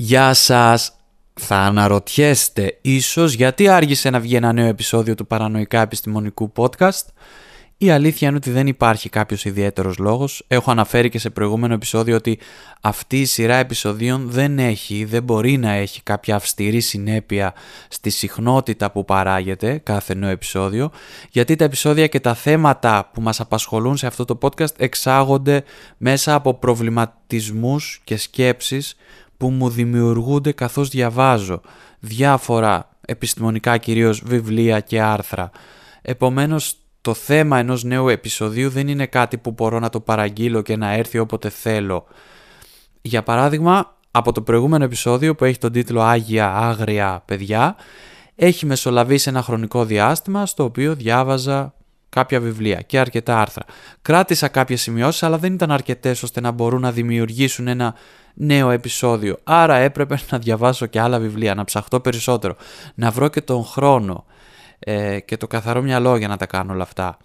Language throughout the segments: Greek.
Γεια σας! Θα αναρωτιέστε ίσως γιατί άργησε να βγει ένα νέο επεισόδιο του Παρανοϊκά Επιστημονικού Podcast. Η αλήθεια είναι ότι δεν υπάρχει κάποιος ιδιαίτερος λόγος. Έχω αναφέρει και σε προηγούμενο επεισόδιο ότι αυτή η σειρά επεισοδίων δεν έχει, δεν μπορεί να έχει κάποια αυστηρή συνέπεια στη συχνότητα που παράγεται κάθε νέο επεισόδιο, γιατί τα επεισόδια και τα θέματα που μας απασχολούν σε αυτό το podcast εξάγονται μέσα από προβληματισμούς και σκέψεις που μου δημιουργούνται καθώς διαβάζω διάφορα επιστημονικά κυρίως βιβλία και άρθρα. Επομένως το θέμα ενός νέου επεισοδίου δεν είναι κάτι που μπορώ να το παραγγείλω και να έρθει όποτε θέλω. Για παράδειγμα, από το προηγούμενο επεισόδιο που έχει τον τίτλο «Άγια Άγρια Παιδιά», έχει μεσολαβήσει ένα χρονικό διάστημα στο οποίο διάβαζα κάποια βιβλία και αρκετά άρθρα. Κράτησα κάποιες σημειώσεις αλλά δεν ήταν αρκετές ώστε να μπορούν να δημιουργήσουν ένα νέο επεισόδιο. Άρα έπρεπε να διαβάσω και άλλα βιβλία, να ψαχτώ περισσότερο, να βρω και τον χρόνο ε, και το καθαρό μυαλό για να τα κάνω όλα αυτά.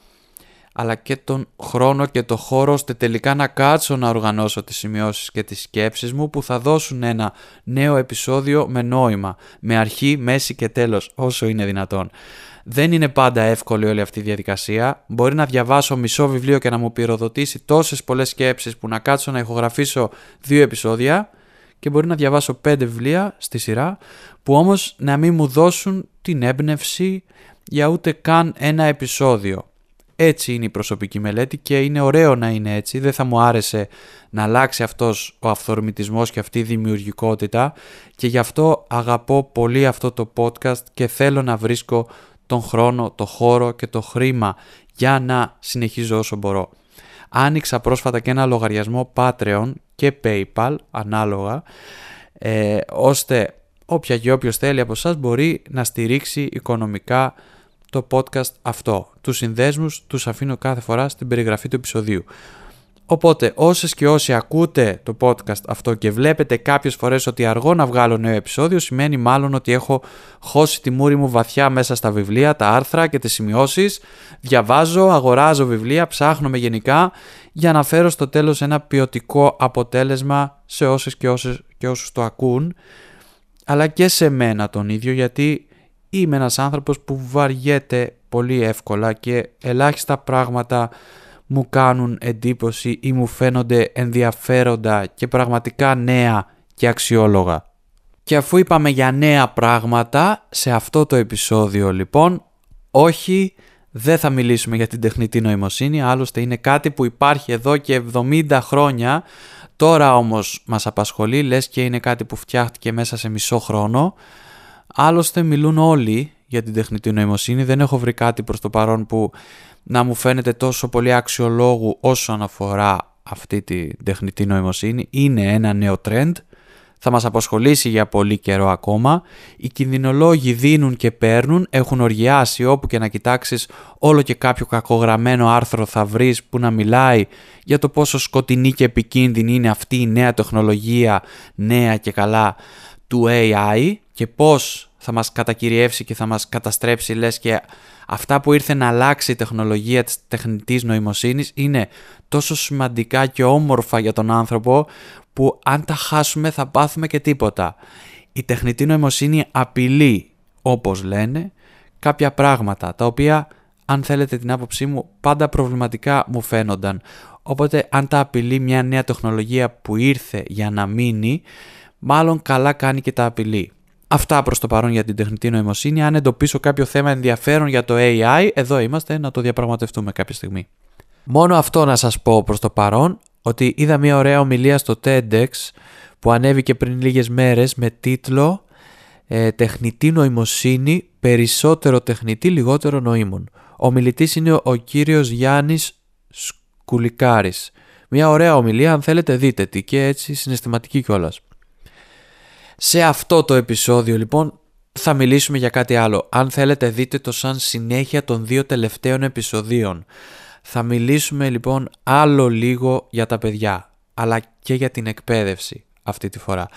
Αλλά και τον χρόνο και το χώρο ώστε τελικά να κάτσω να οργανώσω τις σημειώσεις και τις σκέψεις μου που θα δώσουν ένα νέο επεισόδιο με νόημα, με αρχή, μέση και τέλος, όσο είναι δυνατόν. Δεν είναι πάντα εύκολη όλη αυτή η διαδικασία. Μπορεί να διαβάσω μισό βιβλίο και να μου πυροδοτήσει τόσες πολλές σκέψεις που να κάτσω να ηχογραφήσω δύο επεισόδια και μπορεί να διαβάσω πέντε βιβλία στη σειρά που όμως να μην μου δώσουν την έμπνευση για ούτε καν ένα επεισόδιο. Έτσι είναι η προσωπική μελέτη και είναι ωραίο να είναι έτσι. Δεν θα μου άρεσε να αλλάξει αυτός ο αυθορμητισμός και αυτή η δημιουργικότητα και γι' αυτό αγαπώ πολύ αυτό το podcast και θέλω να βρίσκω τον χρόνο, το χώρο και το χρήμα για να συνεχίζω όσο μπορώ. Άνοιξα πρόσφατα και ένα λογαριασμό Patreon και PayPal ανάλογα ε, ώστε όποια και όποιος θέλει από εσά μπορεί να στηρίξει οικονομικά το podcast αυτό. Τους συνδέσμους τους αφήνω κάθε φορά στην περιγραφή του επεισοδίου. Οπότε όσες και όσοι ακούτε το podcast αυτό και βλέπετε κάποιες φορές ότι αργώ να βγάλω νέο επεισόδιο σημαίνει μάλλον ότι έχω χώσει τη μούρη μου βαθιά μέσα στα βιβλία, τα άρθρα και τις σημειώσεις. Διαβάζω, αγοράζω βιβλία, ψάχνω γενικά για να φέρω στο τέλος ένα ποιοτικό αποτέλεσμα σε όσες και, όσες και όσους το ακούν αλλά και σε μένα τον ίδιο γιατί είμαι ένας άνθρωπος που βαριέται πολύ εύκολα και ελάχιστα πράγματα μου κάνουν εντύπωση ή μου φαίνονται ενδιαφέροντα και πραγματικά νέα και αξιόλογα. Και αφού είπαμε για νέα πράγματα, σε αυτό το επεισόδιο λοιπόν, όχι δεν θα μιλήσουμε για την τεχνητή νοημοσύνη, άλλωστε είναι κάτι που υπάρχει εδώ και 70 χρόνια, τώρα όμως μας απασχολεί, λες και είναι κάτι που φτιάχτηκε μέσα σε μισό χρόνο, άλλωστε μιλούν όλοι για την τεχνητή νοημοσύνη, δεν έχω βρει κάτι προς το παρόν που να μου φαίνεται τόσο πολύ αξιολόγου όσον αφορά αυτή τη τεχνητή νοημοσύνη. Είναι ένα νέο trend, θα μας απασχολήσει για πολύ καιρό ακόμα. Οι κινδυνολόγοι δίνουν και παίρνουν, έχουν οργιάσει όπου και να κοιτάξεις όλο και κάποιο κακογραμμένο άρθρο θα βρεις που να μιλάει για το πόσο σκοτεινή και επικίνδυνη είναι αυτή η νέα τεχνολογία, νέα και καλά του AI και πώς θα μας κατακυριεύσει και θα μας καταστρέψει λες και αυτά που ήρθε να αλλάξει η τεχνολογία της τεχνητής νοημοσύνης είναι τόσο σημαντικά και όμορφα για τον άνθρωπο που αν τα χάσουμε θα πάθουμε και τίποτα. Η τεχνητή νοημοσύνη απειλεί, όπως λένε, κάποια πράγματα τα οποία αν θέλετε την άποψή μου πάντα προβληματικά μου φαίνονταν. Οπότε αν τα απειλεί μια νέα τεχνολογία που ήρθε για να μείνει, μάλλον καλά κάνει και τα απειλεί. Αυτά προς το παρόν για την τεχνητή νοημοσύνη. Αν εντοπίσω κάποιο θέμα ενδιαφέρον για το AI, εδώ είμαστε να το διαπραγματευτούμε κάποια στιγμή. Μόνο αυτό να σας πω προς το παρόν, ότι είδα μια ωραία ομιλία στο TEDx που ανέβηκε πριν λίγες μέρες με τίτλο ε, «Τεχνητή νοημοσύνη, περισσότερο τεχνητή, λιγότερο νοήμων». Ο μιλητής είναι ο κύριος Γιάννης Σκουλικάρης. Μια ωραία ομιλία, αν θέλετε δείτε τη και έτσι συναισθηματική κιόλας. Σε αυτό το επεισόδιο λοιπόν θα μιλήσουμε για κάτι άλλο. Αν θέλετε δείτε το σαν συνέχεια των δύο τελευταίων επεισοδίων. Θα μιλήσουμε λοιπόν άλλο λίγο για τα παιδιά, αλλά και για την εκπαίδευση αυτή τη φορά.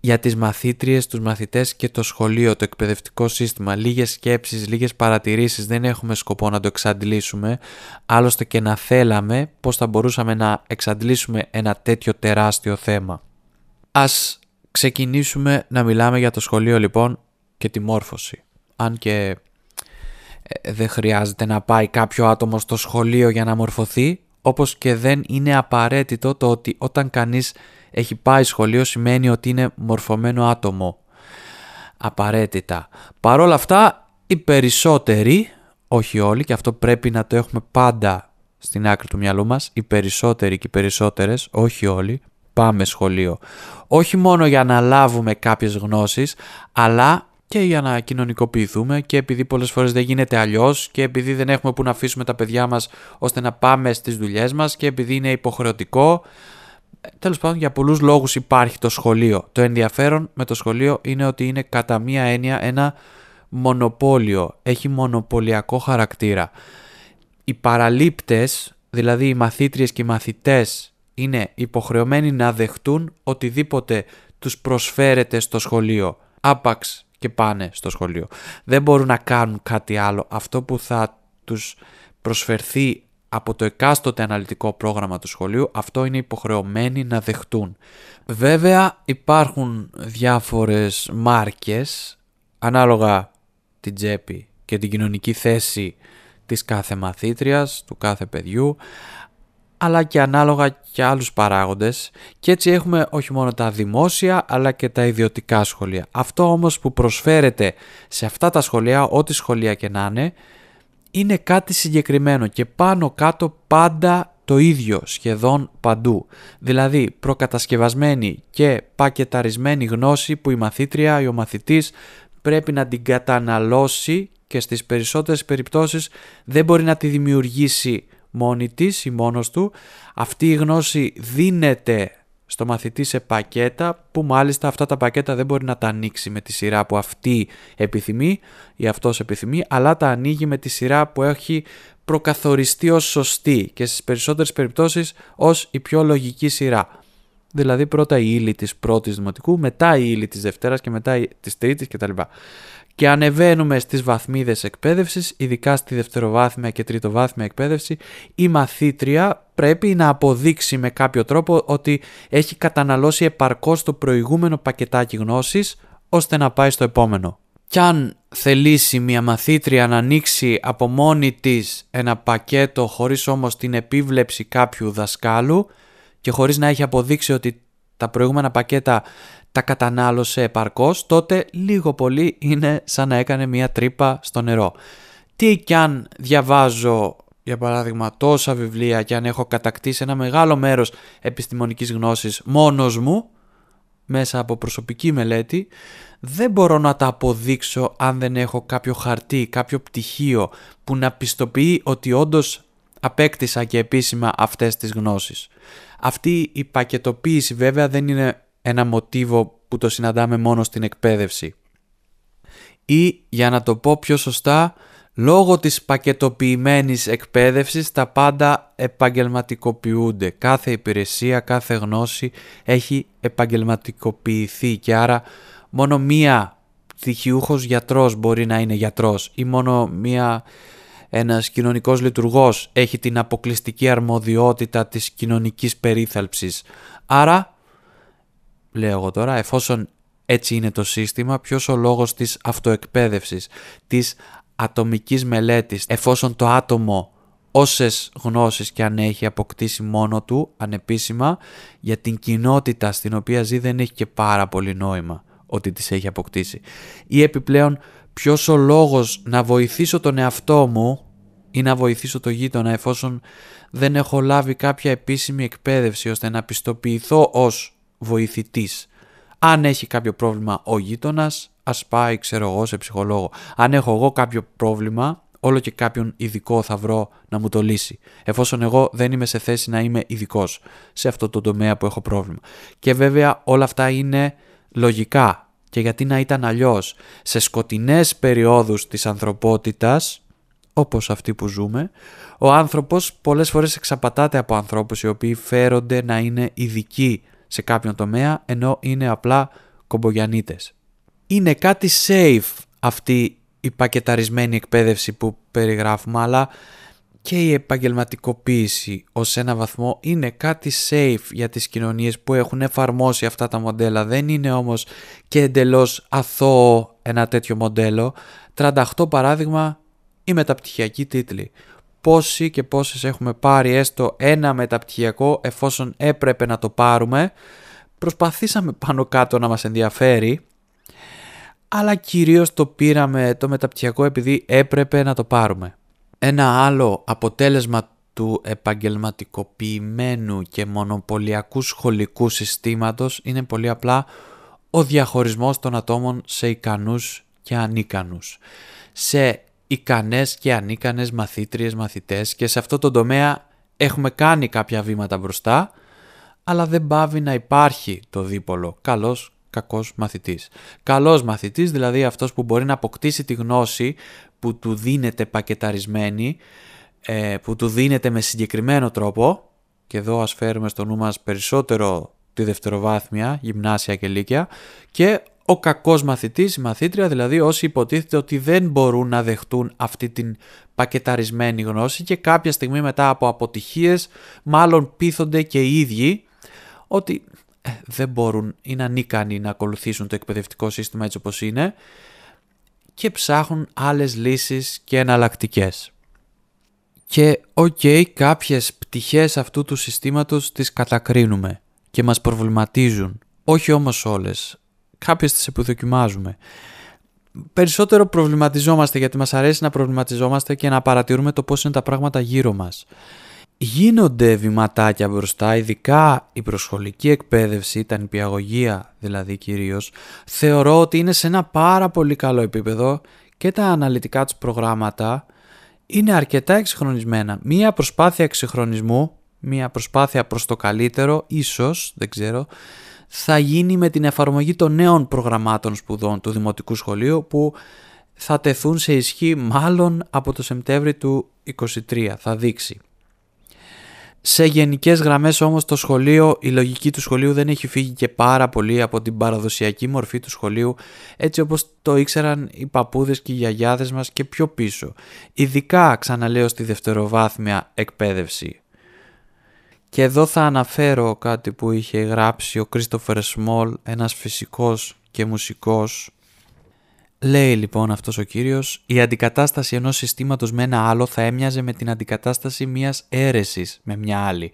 Για τις μαθήτριες, τους μαθητές και το σχολείο, το εκπαιδευτικό σύστημα. Λίγες σκέψεις, λίγες παρατηρήσεις, δεν έχουμε σκοπό να το εξαντλήσουμε. Άλλωστε και να θέλαμε πώς θα μπορούσαμε να εξαντλήσουμε ένα τέτοιο τεράστιο θέμα. Ας ξεκινήσουμε να μιλάμε για το σχολείο λοιπόν και τη μόρφωση. Αν και ε, δεν χρειάζεται να πάει κάποιο άτομο στο σχολείο για να μορφωθεί, όπως και δεν είναι απαραίτητο το ότι όταν κανείς έχει πάει σχολείο σημαίνει ότι είναι μορφωμένο άτομο. Απαραίτητα. Παρ' όλα αυτά, οι περισσότεροι, όχι όλοι, και αυτό πρέπει να το έχουμε πάντα στην άκρη του μυαλού μας, οι περισσότεροι και οι περισσότερες, όχι όλοι, πάμε σχολείο. Όχι μόνο για να λάβουμε κάποιες γνώσεις, αλλά και για να κοινωνικοποιηθούμε και επειδή πολλές φορές δεν γίνεται αλλιώς και επειδή δεν έχουμε που να αφήσουμε τα παιδιά μας ώστε να πάμε στις δουλειές μας και επειδή είναι υποχρεωτικό. Τέλος πάντων για πολλούς λόγους υπάρχει το σχολείο. Το ενδιαφέρον με το σχολείο είναι ότι είναι κατά μία έννοια ένα μονοπόλιο, έχει μονοπωλιακό χαρακτήρα. Οι παραλήπτες, δηλαδή οι μαθήτριες και οι μαθητές είναι υποχρεωμένοι να δεχτούν οτιδήποτε τους προσφέρεται στο σχολείο. Άπαξ και πάνε στο σχολείο. Δεν μπορούν να κάνουν κάτι άλλο. Αυτό που θα τους προσφερθεί από το εκάστοτε αναλυτικό πρόγραμμα του σχολείου, αυτό είναι υποχρεωμένοι να δεχτούν. Βέβαια υπάρχουν διάφορες μάρκες, ανάλογα την τσέπη και την κοινωνική θέση της κάθε μαθήτριας, του κάθε παιδιού, αλλά και ανάλογα και άλλους παράγοντες και έτσι έχουμε όχι μόνο τα δημόσια αλλά και τα ιδιωτικά σχολεία. Αυτό όμως που προσφέρεται σε αυτά τα σχολεία, ό,τι σχολεία και να είναι, είναι κάτι συγκεκριμένο και πάνω κάτω πάντα το ίδιο σχεδόν παντού. Δηλαδή προκατασκευασμένη και πακεταρισμένη γνώση που η μαθήτρια ή ο μαθητής πρέπει να την καταναλώσει και στις περισσότερες περιπτώσεις δεν μπορεί να τη δημιουργήσει μόνη της ή μόνος του. Αυτή η γνώση δίνεται στο μαθητή σε πακέτα που μάλιστα αυτά τα πακέτα δεν μπορεί να τα ανοίξει με τη σειρά που αυτή επιθυμεί ή αυτός επιθυμεί αλλά τα ανοίγει με τη σειρά που έχει προκαθοριστεί ως σωστή και στις περισσότερες περιπτώσεις ως η πιο λογική σειρά. Δηλαδή πρώτα η ύλη της πρώτης δημοτικού, μετά η ύλη της δευτέρας και μετά η της τρίτης κτλ και ανεβαίνουμε στις βαθμίδες εκπαίδευσης, ειδικά στη δευτεροβάθμια και τριτοβάθμια εκπαίδευση, η μαθήτρια πρέπει να αποδείξει με κάποιο τρόπο ότι έχει καταναλώσει επαρκώς το προηγούμενο πακετάκι γνώσης, ώστε να πάει στο επόμενο. Κι αν θελήσει μια μαθήτρια να ανοίξει από μόνη της ένα πακέτο χωρίς όμως την επίβλεψη κάποιου δασκάλου και χωρίς να έχει αποδείξει ότι τα προηγούμενα πακέτα τα κατανάλωσε επαρκώς, τότε λίγο πολύ είναι σαν να έκανε μια τρύπα στο νερό. Τι κι αν διαβάζω, για παράδειγμα, τόσα βιβλία και αν έχω κατακτήσει ένα μεγάλο μέρος επιστημονικής γνώσης μόνος μου, μέσα από προσωπική μελέτη, δεν μπορώ να τα αποδείξω αν δεν έχω κάποιο χαρτί, κάποιο πτυχίο που να πιστοποιεί ότι όντως απέκτησα και επίσημα αυτές τις γνώσεις. Αυτή η πακετοποίηση βέβαια δεν είναι ένα μοτίβο που το συναντάμε μόνο στην εκπαίδευση. Ή για να το πω πιο σωστά, λόγω της πακετοποιημένης εκπαίδευσης τα πάντα επαγγελματικοποιούνται. Κάθε υπηρεσία, κάθε γνώση έχει επαγγελματικοποιηθεί και άρα μόνο μία πτυχιούχος γιατρός μπορεί να είναι γιατρός ή μόνο μία ένας κοινωνικός λειτουργός έχει την αποκλειστική αρμοδιότητα της κοινωνικής περίθαλψης. Άρα λέω εγώ τώρα, εφόσον έτσι είναι το σύστημα, ποιος ο λόγος της αυτοεκπαίδευσης, της ατομικής μελέτης, εφόσον το άτομο όσες γνώσεις και αν έχει αποκτήσει μόνο του, ανεπίσημα, για την κοινότητα στην οποία ζει δεν έχει και πάρα πολύ νόημα ότι τις έχει αποκτήσει. Ή επιπλέον, ποιος ο λόγος να βοηθήσω τον εαυτό μου ή να βοηθήσω το γείτονα εφόσον δεν έχω λάβει κάποια επίσημη εκπαίδευση ώστε να πιστοποιηθώ ως βοηθητής. Αν έχει κάποιο πρόβλημα ο γείτονας, ας πάει, ξέρω εγώ, σε ψυχολόγο. Αν έχω εγώ κάποιο πρόβλημα, όλο και κάποιον ειδικό θα βρω να μου το λύσει. Εφόσον εγώ δεν είμαι σε θέση να είμαι ειδικός σε αυτό το τομέα που έχω πρόβλημα. Και βέβαια όλα αυτά είναι λογικά. Και γιατί να ήταν αλλιώς; Σε σκοτεινές περιόδους της ανθρωπότητας, όπως αυτή που ζούμε, ο άνθρωπος πολλές φορές εξαπατάται από ανθρώπους οι οποίοι φέρονται να είναι ειδικοί σε κάποιον τομέα ενώ είναι απλά κομπογιανίτες. Είναι κάτι safe αυτή η πακεταρισμένη εκπαίδευση που περιγράφουμε αλλά και η επαγγελματικοποίηση ως ένα βαθμό είναι κάτι safe για τις κοινωνίες που έχουν εφαρμόσει αυτά τα μοντέλα. Δεν είναι όμως και εντελώς αθώο ένα τέτοιο μοντέλο. 38 παράδειγμα η μεταπτυχιακή τίτλη. Πόσοι και πόσες έχουμε πάρει έστω ένα μεταπτυχιακό εφόσον έπρεπε να το πάρουμε. Προσπαθήσαμε πάνω κάτω να μας ενδιαφέρει αλλά κυρίως το πήραμε το μεταπτυχιακό επειδή έπρεπε να το πάρουμε. Ένα άλλο αποτέλεσμα του επαγγελματικοποιημένου και μονοπωλιακού σχολικού συστήματος είναι πολύ απλά ο διαχωρισμός των ατόμων σε ικανούς και ανίκανους. Σε ικανές και ανίκανες μαθήτριες, μαθητές και σε αυτό το τομέα έχουμε κάνει κάποια βήματα μπροστά αλλά δεν πάβει να υπάρχει το δίπολο. Καλός κακός μαθητής. Καλός μαθητής δηλαδή αυτός που μπορεί να αποκτήσει τη γνώση που του δίνεται πακεταρισμένη, ε, που του δίνεται με συγκεκριμένο τρόπο. Και εδώ ας φέρουμε στο νου μας περισσότερο τη δευτεροβάθμια, γυμνάσια και λύκεια. Και ο κακός μαθητής, η μαθήτρια, δηλαδή όσοι υποτίθεται ότι δεν μπορούν να δεχτούν αυτή την πακεταρισμένη γνώση και κάποια στιγμή μετά από αποτυχίες μάλλον πείθονται και οι ίδιοι ότι ε, δεν μπορούν, είναι ανίκανοι να ακολουθήσουν το εκπαιδευτικό σύστημα έτσι όπως είναι και ψάχνουν άλλες λύσεις και εναλλακτικές. Και ok, okay, κάποιες πτυχές αυτού του συστήματος τις κατακρίνουμε και μας προβληματίζουν. Όχι όμως όλες. Κάποιες τις επιδοκιμάζουμε. Περισσότερο προβληματιζόμαστε γιατί μας αρέσει να προβληματιζόμαστε και να παρατηρούμε το πώς είναι τα πράγματα γύρω μας γίνονται βηματάκια μπροστά, ειδικά η προσχολική εκπαίδευση, τα νηπιαγωγεία δηλαδή κυρίως, θεωρώ ότι είναι σε ένα πάρα πολύ καλό επίπεδο και τα αναλυτικά τους προγράμματα είναι αρκετά εξυγχρονισμένα. Μία προσπάθεια εξυγχρονισμού, μία προσπάθεια προς το καλύτερο, ίσως, δεν ξέρω, θα γίνει με την εφαρμογή των νέων προγραμμάτων σπουδών του Δημοτικού Σχολείου που θα τεθούν σε ισχύ μάλλον από το Σεπτέμβρη του 2023, θα δείξει. Σε γενικές γραμμές όμως το σχολείο, η λογική του σχολείου δεν έχει φύγει και πάρα πολύ από την παραδοσιακή μορφή του σχολείου έτσι όπως το ήξεραν οι παππούδες και οι γιαγιάδες μας και πιο πίσω. Ειδικά ξαναλέω στη δευτεροβάθμια εκπαίδευση. Και εδώ θα αναφέρω κάτι που είχε γράψει ο Κρίστοφερ Σμόλ, ένας φυσικός και μουσικός Λέει λοιπόν αυτός ο κύριος, η αντικατάσταση ενός συστήματος με ένα άλλο θα έμοιαζε με την αντικατάσταση μιας αίρεσης με μια άλλη.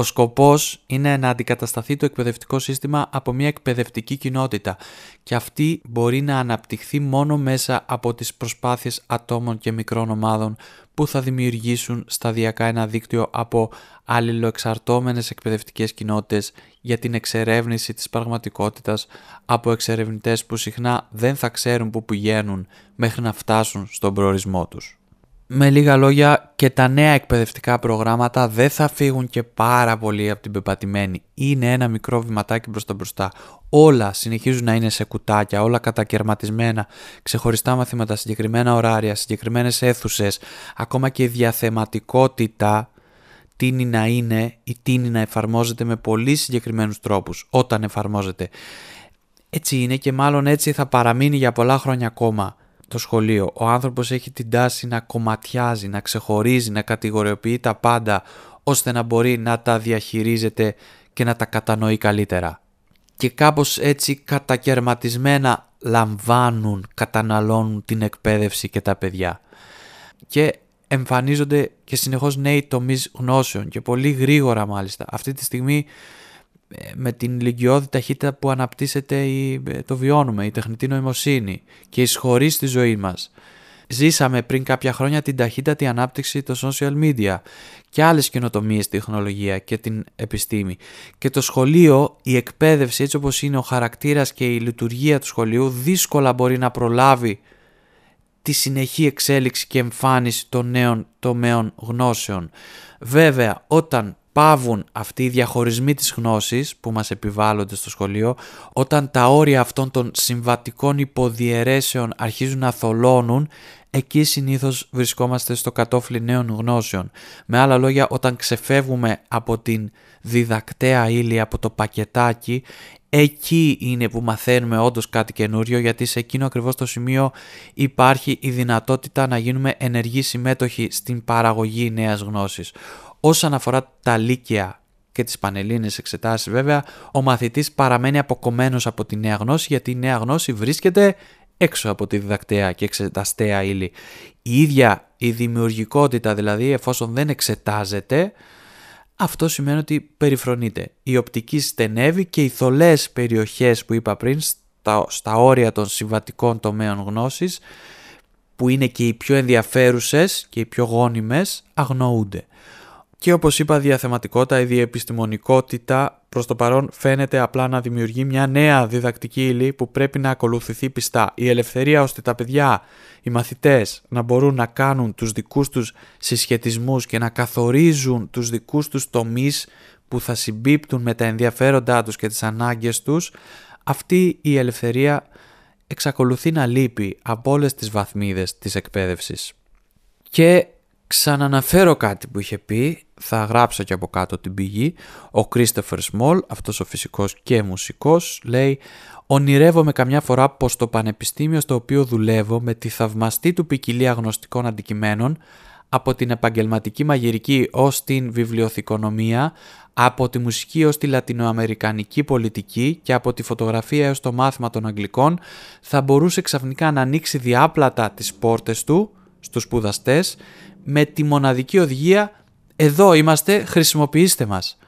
Ο σκοπός είναι να αντικατασταθεί το εκπαιδευτικό σύστημα από μια εκπαιδευτική κοινότητα και αυτή μπορεί να αναπτυχθεί μόνο μέσα από τις προσπάθειες ατόμων και μικρών ομάδων που θα δημιουργήσουν σταδιακά ένα δίκτυο από αλληλοεξαρτώμενες εκπαιδευτικές κοινότητες για την εξερεύνηση της πραγματικότητας από εξερευνητές που συχνά δεν θα ξέρουν που πηγαίνουν μέχρι να φτάσουν στον προορισμό τους. Με λίγα λόγια και τα νέα εκπαιδευτικά προγράμματα δεν θα φύγουν και πάρα πολύ από την πεπατημένη. Είναι ένα μικρό βηματάκι προς τα μπροστά. Όλα συνεχίζουν να είναι σε κουτάκια, όλα κατακαιρματισμένα, ξεχωριστά μαθήματα, συγκεκριμένα ωράρια, συγκεκριμένες αίθουσες, ακόμα και η διαθεματικότητα τίνει να είναι ή τίνει να εφαρμόζεται με πολύ συγκεκριμένους τρόπους όταν εφαρμόζεται. Έτσι είναι και μάλλον έτσι θα παραμείνει για πολλά χρόνια ακόμα το σχολείο. Ο άνθρωπος έχει την τάση να κομματιάζει, να ξεχωρίζει, να κατηγοριοποιεί τα πάντα ώστε να μπορεί να τα διαχειρίζεται και να τα κατανοεί καλύτερα. Και κάπως έτσι κατακαιρματισμένα λαμβάνουν, καταναλώνουν την εκπαίδευση και τα παιδιά. Και εμφανίζονται και συνεχώς νέοι τομείς γνώσεων και πολύ γρήγορα μάλιστα. Αυτή τη στιγμή ε, με την ηλικιώδη ταχύτητα που αναπτύσσεται η, ε, το βιώνουμε, η τεχνητή νοημοσύνη και εισχωρείς στη ζωή μας. Ζήσαμε πριν κάποια χρόνια την ταχύτατη ανάπτυξη των social media και άλλες καινοτομίες στη τεχνολογία και την επιστήμη. Και το σχολείο, η εκπαίδευση έτσι όπως είναι ο χαρακτήρας και η λειτουργία του σχολείου δύσκολα μπορεί να προλάβει τη συνεχή εξέλιξη και εμφάνιση των νέων τομέων γνώσεων. Βέβαια, όταν πάβουν αυτοί οι διαχωρισμοί της γνώσης που μας επιβάλλονται στο σχολείο, όταν τα όρια αυτών των συμβατικών υποδιαιρέσεων αρχίζουν να θολώνουν, εκεί συνήθως βρισκόμαστε στο κατόφλι νέων γνώσεων. Με άλλα λόγια, όταν ξεφεύγουμε από την διδακτέα ύλη, από το πακετάκι, εκεί είναι που μαθαίνουμε όντως κάτι καινούριο γιατί σε εκείνο ακριβώς το σημείο υπάρχει η δυνατότητα να γίνουμε ενεργοί συμμέτοχοι στην παραγωγή νέας γνώσης. Όσον αφορά τα λύκεια και τις πανελλήνες εξετάσεις βέβαια, ο μαθητής παραμένει αποκομμένος από τη νέα γνώση γιατί η νέα γνώση βρίσκεται έξω από τη διδακτέα και εξεταστέα ύλη. Η ίδια η δημιουργικότητα δηλαδή εφόσον δεν εξετάζεται, αυτό σημαίνει ότι περιφρονείται. Η οπτική στενεύει και οι θολές περιοχές που είπα πριν στα, στα όρια των συμβατικών τομέων γνώσης που είναι και οι πιο ενδιαφέρουσες και οι πιο γόνιμες αγνοούνται. Και όπως είπα διαθεματικότητα, η διεπιστημονικότητα προς το παρόν φαίνεται απλά να δημιουργεί μια νέα διδακτική ύλη που πρέπει να ακολουθηθεί πιστά. Η ελευθερία ώστε τα παιδιά, οι μαθητές να μπορούν να κάνουν τους δικούς τους συσχετισμούς και να καθορίζουν τους δικούς τους τομείς που θα συμπίπτουν με τα ενδιαφέροντά τους και τις ανάγκες τους, αυτή η ελευθερία εξακολουθεί να λείπει από όλες τις βαθμίδες της εκπαίδευσης. Και ξαναναφέρω κάτι που είχε πει, θα γράψω και από κάτω την πηγή. Ο Christopher Small, αυτός ο φυσικός και μουσικός, λέει «Ονειρεύομαι καμιά φορά πως το πανεπιστήμιο στο οποίο δουλεύω με τη θαυμαστή του ποικιλία γνωστικών αντικειμένων από την επαγγελματική μαγειρική ως την βιβλιοθηκονομία, από τη μουσική ως τη λατινοαμερικανική πολιτική και από τη φωτογραφία έως το μάθημα των Αγγλικών, θα μπορούσε ξαφνικά να ανοίξει διάπλατα τις πόρτες του στους σπουδαστές με τη μοναδική οδηγία «Εδώ είμαστε, χρησιμοποιήστε μας».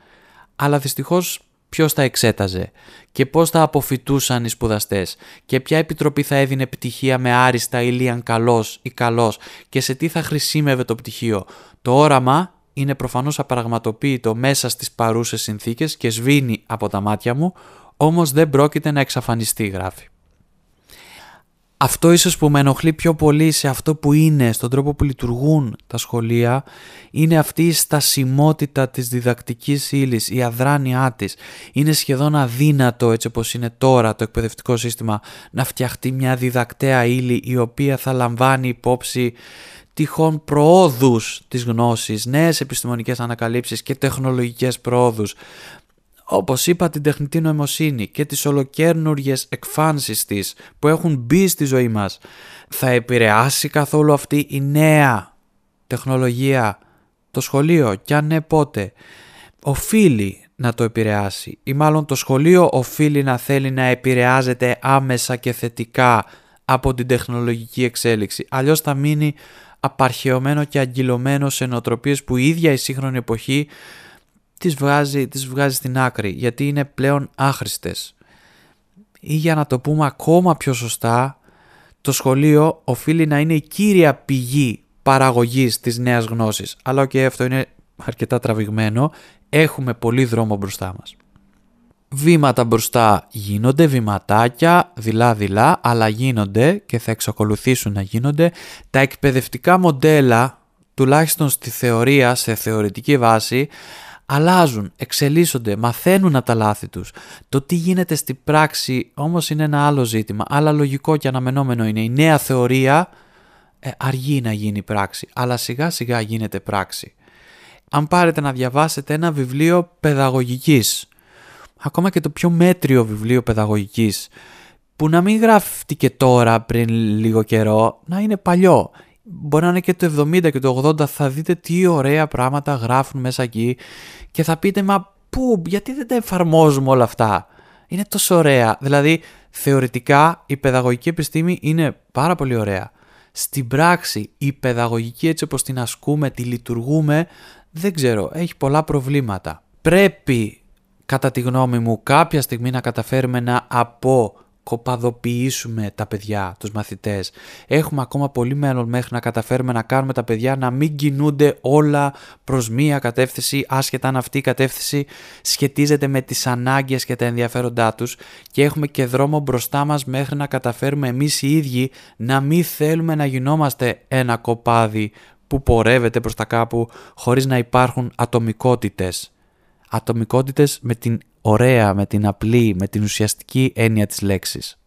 Αλλά δυστυχώς ποιος τα εξέταζε και πώς θα αποφυτούσαν οι σπουδαστές και ποια επιτροπή θα έδινε πτυχία με άριστα ή λίαν καλός ή καλός και σε τι θα χρησιμεύε το πτυχίο. Το όραμα είναι προφανώς απαραγματοποιητό μέσα στις παρούσες συνθήκες και σβήνει από τα μάτια μου, όμως δεν πρόκειται να εξαφανιστεί γράφει αυτό ίσως που με ενοχλεί πιο πολύ σε αυτό που είναι, στον τρόπο που λειτουργούν τα σχολεία, είναι αυτή η στασιμότητα της διδακτικής ύλη, η αδράνειά της. Είναι σχεδόν αδύνατο έτσι όπως είναι τώρα το εκπαιδευτικό σύστημα να φτιαχτεί μια διδακτέα ύλη η οποία θα λαμβάνει υπόψη τυχόν προόδους της γνώσης, νέες επιστημονικές ανακαλύψεις και τεχνολογικές προόδους όπως είπα την τεχνητή νοημοσύνη και τις ολοκέρνουργιες εκφάνσεις της που έχουν μπει στη ζωή μας, θα επηρεάσει καθόλου αυτή η νέα τεχνολογία το σχολείο; Και αν ναι πότε; Οφείλει να το επηρεάσει ή μάλλον το σχολείο οφείλει να θέλει να επηρεάζεται άμεσα και θετικά από την τεχνολογική εξέλιξη. Αλλιώς θα μείνει απαρχαιωμένο και αγγυλωμένο σε νοοτροπίες που η ίδια η σύγχρονη εποχή τις βγάζει, τις βγάζει στην άκρη γιατί είναι πλέον άχρηστες. Ή για να το πούμε ακόμα πιο σωστά, το σχολείο οφείλει να είναι η κύρια πηγή παραγωγής της νέας γνώσης. Αλλά και αυτό είναι αρκετά τραβηγμένο, έχουμε πολύ δρόμο μπροστά μας. Βήματα μπροστά γίνονται, βηματάκια, δειλά-δειλά, αλλά γίνονται και θα εξακολουθήσουν να γίνονται. Τα εκπαιδευτικά μοντέλα, τουλάχιστον στη θεωρία, σε θεωρητική βάση, αλλάζουν, εξελίσσονται, μαθαίνουν από τα λάθη τους. Το τι γίνεται στην πράξη όμως είναι ένα άλλο ζήτημα, αλλά λογικό και αναμενόμενο είναι. Η νέα θεωρία ε, αργεί να γίνει πράξη, αλλά σιγά σιγά γίνεται πράξη. Αν πάρετε να διαβάσετε ένα βιβλίο παιδαγωγικής, ακόμα και το πιο μέτριο βιβλίο παιδαγωγικής, που να μην γράφτηκε τώρα πριν λίγο καιρό, να είναι παλιό μπορεί να είναι και το 70 και το 80, θα δείτε τι ωραία πράγματα γράφουν μέσα εκεί και θα πείτε μα πού, γιατί δεν τα εφαρμόζουμε όλα αυτά; Είναι τόσο ωραία. Δηλαδή θεωρητικά η παιδαγωγική επιστήμη είναι πάρα πολύ ωραία. Στην πράξη η παιδαγωγική έτσι όπως την ασκούμε, τη λειτουργούμε, δεν ξέρω, έχει πολλά προβλήματα. Πρέπει κατά τη γνώμη μου κάποια στιγμή να καταφέρουμε να από κοπαδοποιήσουμε τα παιδιά, τους μαθητές. Έχουμε ακόμα πολύ μέλλον μέχρι να καταφέρουμε να κάνουμε τα παιδιά να μην κινούνται όλα προς μία κατεύθυνση, άσχετα αν αυτή η κατεύθυνση σχετίζεται με τις ανάγκες και τα ενδιαφέροντά τους και έχουμε και δρόμο μπροστά μας μέχρι να καταφέρουμε εμείς οι ίδιοι να μην θέλουμε να γινόμαστε ένα κοπάδι που πορεύεται προς τα κάπου χωρίς να υπάρχουν ατομικότητες. Ατομικότητες με την ωραία, με την απλή, με την ουσιαστική έννοια της λέξης.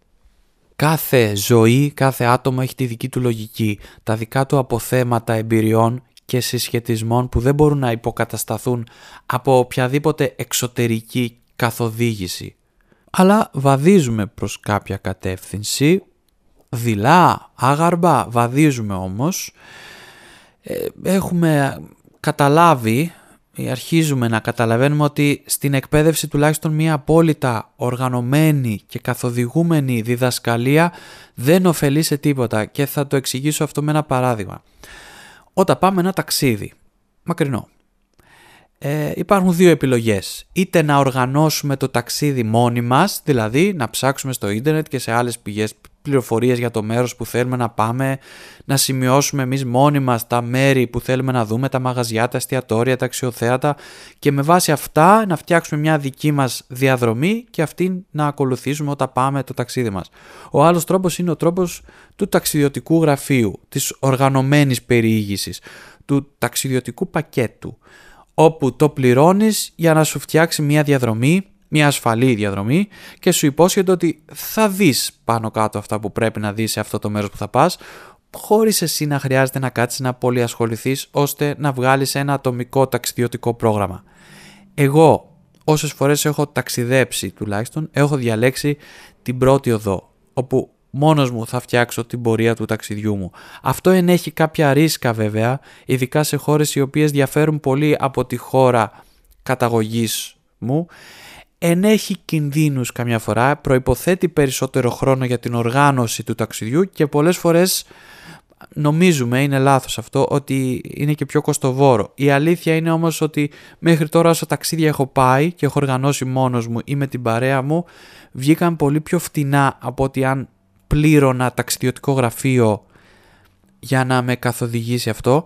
Κάθε ζωή, κάθε άτομο έχει τη δική του λογική, τα δικά του αποθέματα εμπειριών και συσχετισμών που δεν μπορούν να υποκατασταθούν από οποιαδήποτε εξωτερική καθοδήγηση. αλλά βαδίζουμε προς κάποια κατεύθυνση, δειλά, άγαρμπα, βαδίζουμε όμως. Ε, έχουμε καταλάβει ή αρχίζουμε να καταλαβαίνουμε ότι στην εκπαίδευση τουλάχιστον μια απόλυτα οργανωμένη και καθοδηγούμενη διδασκαλία δεν ωφελεί σε τίποτα και θα το εξηγήσω αυτό με ένα παράδειγμα. Όταν πάμε ένα ταξίδι, μακρινό, ε, υπάρχουν δύο επιλογές. Είτε να οργανώσουμε το ταξίδι μόνοι μας, δηλαδή να ψάξουμε στο ίντερνετ και σε άλλες πηγές πληροφορίες για το μέρος που θέλουμε να πάμε, να σημειώσουμε εμείς μόνοι μας τα μέρη που θέλουμε να δούμε, τα μαγαζιά, τα εστιατόρια, τα αξιοθέατα και με βάση αυτά να φτιάξουμε μια δική μας διαδρομή και αυτή να ακολουθήσουμε όταν πάμε το ταξίδι μας. Ο άλλος τρόπος είναι ο τρόπος του ταξιδιωτικού γραφείου, της οργανωμένης περιήγησης, του ταξιδιωτικού πακέτου όπου το πληρώνεις για να σου φτιάξει μια διαδρομή, μια ασφαλή διαδρομή και σου υπόσχεται ότι θα δεις πάνω κάτω αυτά που πρέπει να δεις σε αυτό το μέρος που θα πας χωρίς εσύ να χρειάζεται να κάτσεις να πολύ ασχοληθείς ώστε να βγάλεις ένα ατομικό ταξιδιωτικό πρόγραμμα. Εγώ όσες φορές έχω ταξιδέψει τουλάχιστον έχω διαλέξει την πρώτη οδό όπου μόνος μου θα φτιάξω την πορεία του ταξιδιού μου. Αυτό ενέχει κάποια ρίσκα βέβαια, ειδικά σε χώρες οι οποίες διαφέρουν πολύ από τη χώρα καταγωγής μου. Ενέχει κινδύνους καμιά φορά, προϋποθέτει περισσότερο χρόνο για την οργάνωση του ταξιδιού και πολλές φορές νομίζουμε, είναι λάθος αυτό, ότι είναι και πιο κοστοβόρο. Η αλήθεια είναι όμως ότι μέχρι τώρα όσο ταξίδια έχω πάει και έχω οργανώσει μόνος μου ή με την παρέα μου, βγήκαν πολύ πιο φτηνά από ότι αν πλήρωνα ταξιδιωτικό γραφείο για να με καθοδηγήσει αυτό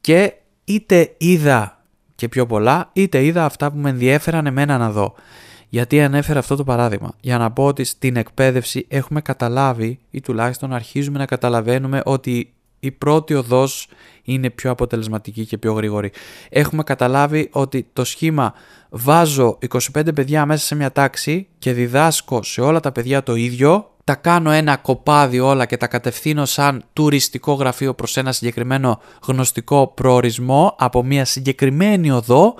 και είτε είδα και πιο πολλά, είτε είδα αυτά που με ενδιέφεραν εμένα να δω. Γιατί ανέφερα αυτό το παράδειγμα. Για να πω ότι στην εκπαίδευση έχουμε καταλάβει ή τουλάχιστον αρχίζουμε να καταλαβαίνουμε ότι η πρώτη οδός είναι πιο αποτελεσματική και πιο γρήγορη. Έχουμε καταλάβει ότι το σχήμα βάζω 25 παιδιά μέσα σε μια τάξη και διδάσκω σε όλα τα παιδιά το ίδιο τα κάνω ένα κοπάδι όλα και τα κατευθύνω σαν τουριστικό γραφείο προς ένα συγκεκριμένο γνωστικό προορισμό από μια συγκεκριμένη οδό,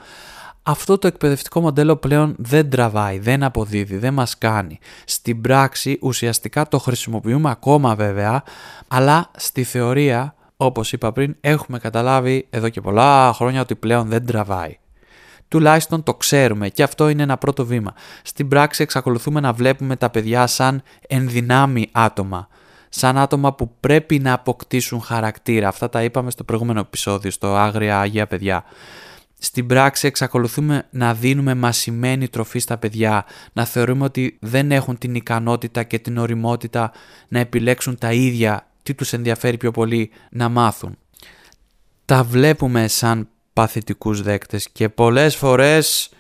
αυτό το εκπαιδευτικό μοντέλο πλέον δεν τραβάει, δεν αποδίδει, δεν μας κάνει. Στην πράξη ουσιαστικά το χρησιμοποιούμε ακόμα βέβαια, αλλά στη θεωρία, όπως είπα πριν, έχουμε καταλάβει εδώ και πολλά χρόνια ότι πλέον δεν τραβάει τουλάχιστον το ξέρουμε και αυτό είναι ένα πρώτο βήμα. Στην πράξη εξακολουθούμε να βλέπουμε τα παιδιά σαν ενδυνάμει άτομα, σαν άτομα που πρέπει να αποκτήσουν χαρακτήρα. Αυτά τα είπαμε στο προηγούμενο επεισόδιο, στο Άγρια Αγία Παιδιά. Στην πράξη εξακολουθούμε να δίνουμε μασημένη τροφή στα παιδιά, να θεωρούμε ότι δεν έχουν την ικανότητα και την οριμότητα να επιλέξουν τα ίδια τι τους ενδιαφέρει πιο πολύ να μάθουν. Τα βλέπουμε σαν παθητικούς δέκτες και πολλές φορές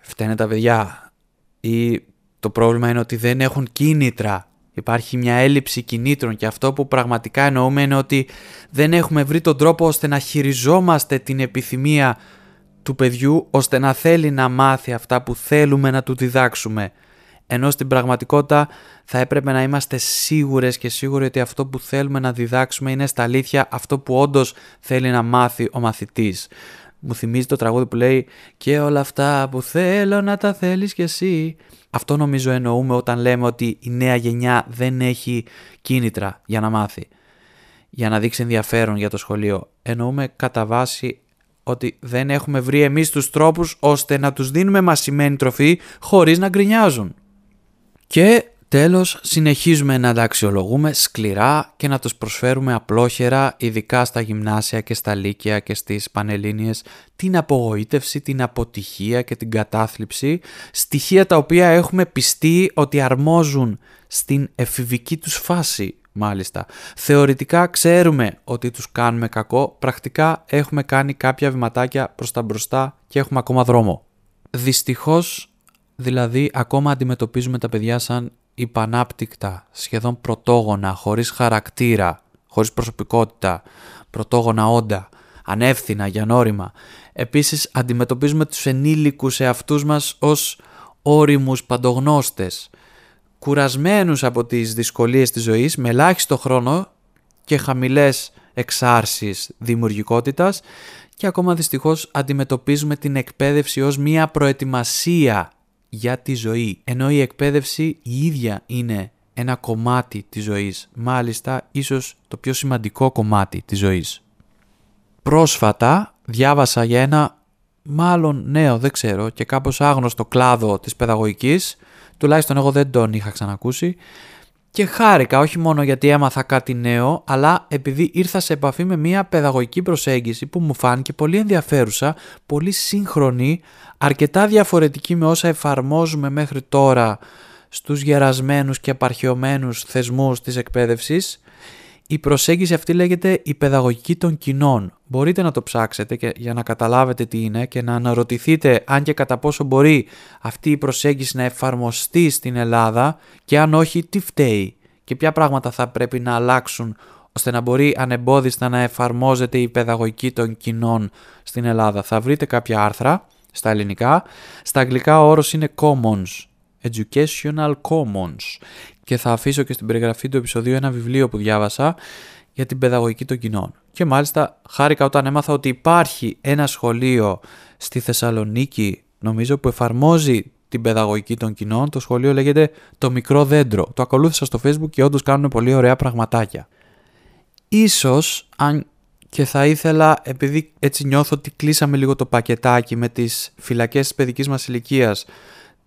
φταίνε τα παιδιά ή το πρόβλημα είναι ότι δεν έχουν κίνητρα. Υπάρχει μια έλλειψη κινήτρων και αυτό που πραγματικά εννοούμε είναι ότι δεν έχουμε βρει τον τρόπο ώστε να χειριζόμαστε την επιθυμία του παιδιού ώστε να θέλει να μάθει αυτά που θέλουμε να του διδάξουμε ενώ στην πραγματικότητα θα έπρεπε να είμαστε σίγουρες και σίγουροι ότι αυτό που θέλουμε να διδάξουμε είναι στα αλήθεια αυτό που όντως θέλει να μάθει ο μαθητής. Μου θυμίζει το τραγούδι που λέει «Και όλα αυτά που θέλω να τα θέλεις κι εσύ». Αυτό νομίζω εννοούμε όταν λέμε ότι η νέα γενιά δεν έχει κίνητρα για να μάθει, για να δείξει ενδιαφέρον για το σχολείο. Εννοούμε κατά βάση ότι δεν έχουμε βρει εμείς τους τρόπους ώστε να τους δίνουμε μασημένη τροφή χωρίς να γκρινιάζουν. Και τέλος συνεχίζουμε να τα αξιολογούμε σκληρά και να τους προσφέρουμε απλόχερα ειδικά στα γυμνάσια και στα λύκεια και στις πανελλήνιες την απογοήτευση, την αποτυχία και την κατάθλιψη στοιχεία τα οποία έχουμε πιστεί ότι αρμόζουν στην εφηβική τους φάση μάλιστα. Θεωρητικά ξέρουμε ότι τους κάνουμε κακό, πρακτικά έχουμε κάνει κάποια βηματάκια προς τα μπροστά και έχουμε ακόμα δρόμο. Δυστυχώς Δηλαδή, ακόμα αντιμετωπίζουμε τα παιδιά σαν υπανάπτυκτα, σχεδόν πρωτόγωνα, χωρίς χαρακτήρα, χωρίς προσωπικότητα, πρωτόγωνα όντα, ανεύθυνα, γιανόριμα. Επίσης, αντιμετωπίζουμε τους ενήλικους εαυτούς μας ως όριμους παντογνώστες, κουρασμένους από τις δυσκολίες της ζωής, με ελάχιστο χρόνο και χαμηλές εξάρσεις δημιουργικότητας και ακόμα δυστυχώς αντιμετωπίζουμε την εκπαίδευση ως μία προετοιμασία για τη ζωή. Ενώ η εκπαίδευση η ίδια είναι ένα κομμάτι της ζωής. Μάλιστα, ίσως το πιο σημαντικό κομμάτι της ζωής. Πρόσφατα διάβασα για ένα μάλλον νέο, δεν ξέρω, και κάπως άγνωστο κλάδο της παιδαγωγικής, τουλάχιστον εγώ δεν τον είχα ξανακούσει, και χάρηκα όχι μόνο γιατί έμαθα κάτι νέο, αλλά επειδή ήρθα σε επαφή με μια παιδαγωγική προσέγγιση που μου φάνηκε πολύ ενδιαφέρουσα, πολύ σύγχρονη, αρκετά διαφορετική με όσα εφαρμόζουμε μέχρι τώρα στους γερασμένους και απαρχαιωμένους θεσμούς της εκπαίδευσης. Η προσέγγιση αυτή λέγεται η παιδαγωγική των κοινών. Μπορείτε να το ψάξετε και, για να καταλάβετε τι είναι και να αναρωτηθείτε αν και κατά πόσο μπορεί αυτή η προσέγγιση να εφαρμοστεί στην Ελλάδα και αν όχι τι φταίει και ποια πράγματα θα πρέπει να αλλάξουν ώστε να μπορεί ανεμπόδιστα να εφαρμόζεται η παιδαγωγική των κοινών στην Ελλάδα. Θα βρείτε κάποια άρθρα στα ελληνικά. Στα αγγλικά ο όρος είναι commons, educational commons και θα αφήσω και στην περιγραφή του επεισοδίου ένα βιβλίο που διάβασα για την παιδαγωγική των κοινών. Και μάλιστα χάρηκα όταν έμαθα ότι υπάρχει ένα σχολείο στη Θεσσαλονίκη, νομίζω, που εφαρμόζει την παιδαγωγική των κοινών. Το σχολείο λέγεται Το Μικρό Δέντρο. Το ακολούθησα στο Facebook και όντως κάνουν πολύ ωραία πραγματάκια. Ίσως, αν και θα ήθελα, επειδή έτσι νιώθω ότι κλείσαμε λίγο το πακετάκι με τις φυλακές της παιδικής μας ηλικίας,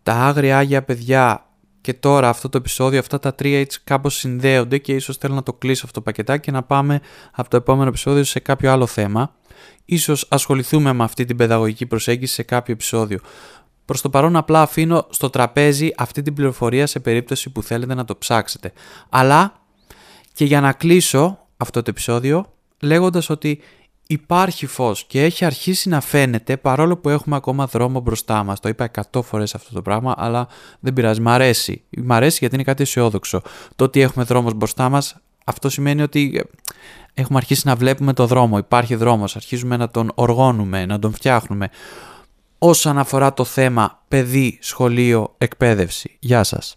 τα άγρια άγια παιδιά και τώρα αυτό το επεισόδιο, αυτά τα τρία έτσι κάπως συνδέονται και ίσως θέλω να το κλείσω αυτό το πακετάκι και να πάμε από το επόμενο επεισόδιο σε κάποιο άλλο θέμα. Ίσως ασχοληθούμε με αυτή την παιδαγωγική προσέγγιση σε κάποιο επεισόδιο. Προς το παρόν απλά αφήνω στο τραπέζι αυτή την πληροφορία σε περίπτωση που θέλετε να το ψάξετε. Αλλά και για να κλείσω αυτό το επεισόδιο λέγοντας ότι υπάρχει φως και έχει αρχίσει να φαίνεται παρόλο που έχουμε ακόμα δρόμο μπροστά μας. Το είπα 100 φορές αυτό το πράγμα, αλλά δεν πειράζει. Μ' αρέσει. Μ' αρέσει γιατί είναι κάτι αισιόδοξο. Το ότι έχουμε δρόμος μπροστά μας, αυτό σημαίνει ότι ε, έχουμε αρχίσει να βλέπουμε το δρόμο. Υπάρχει δρόμος, αρχίζουμε να τον οργώνουμε, να τον φτιάχνουμε. Όσον αφορά το θέμα παιδί, σχολείο, εκπαίδευση. Γεια σας.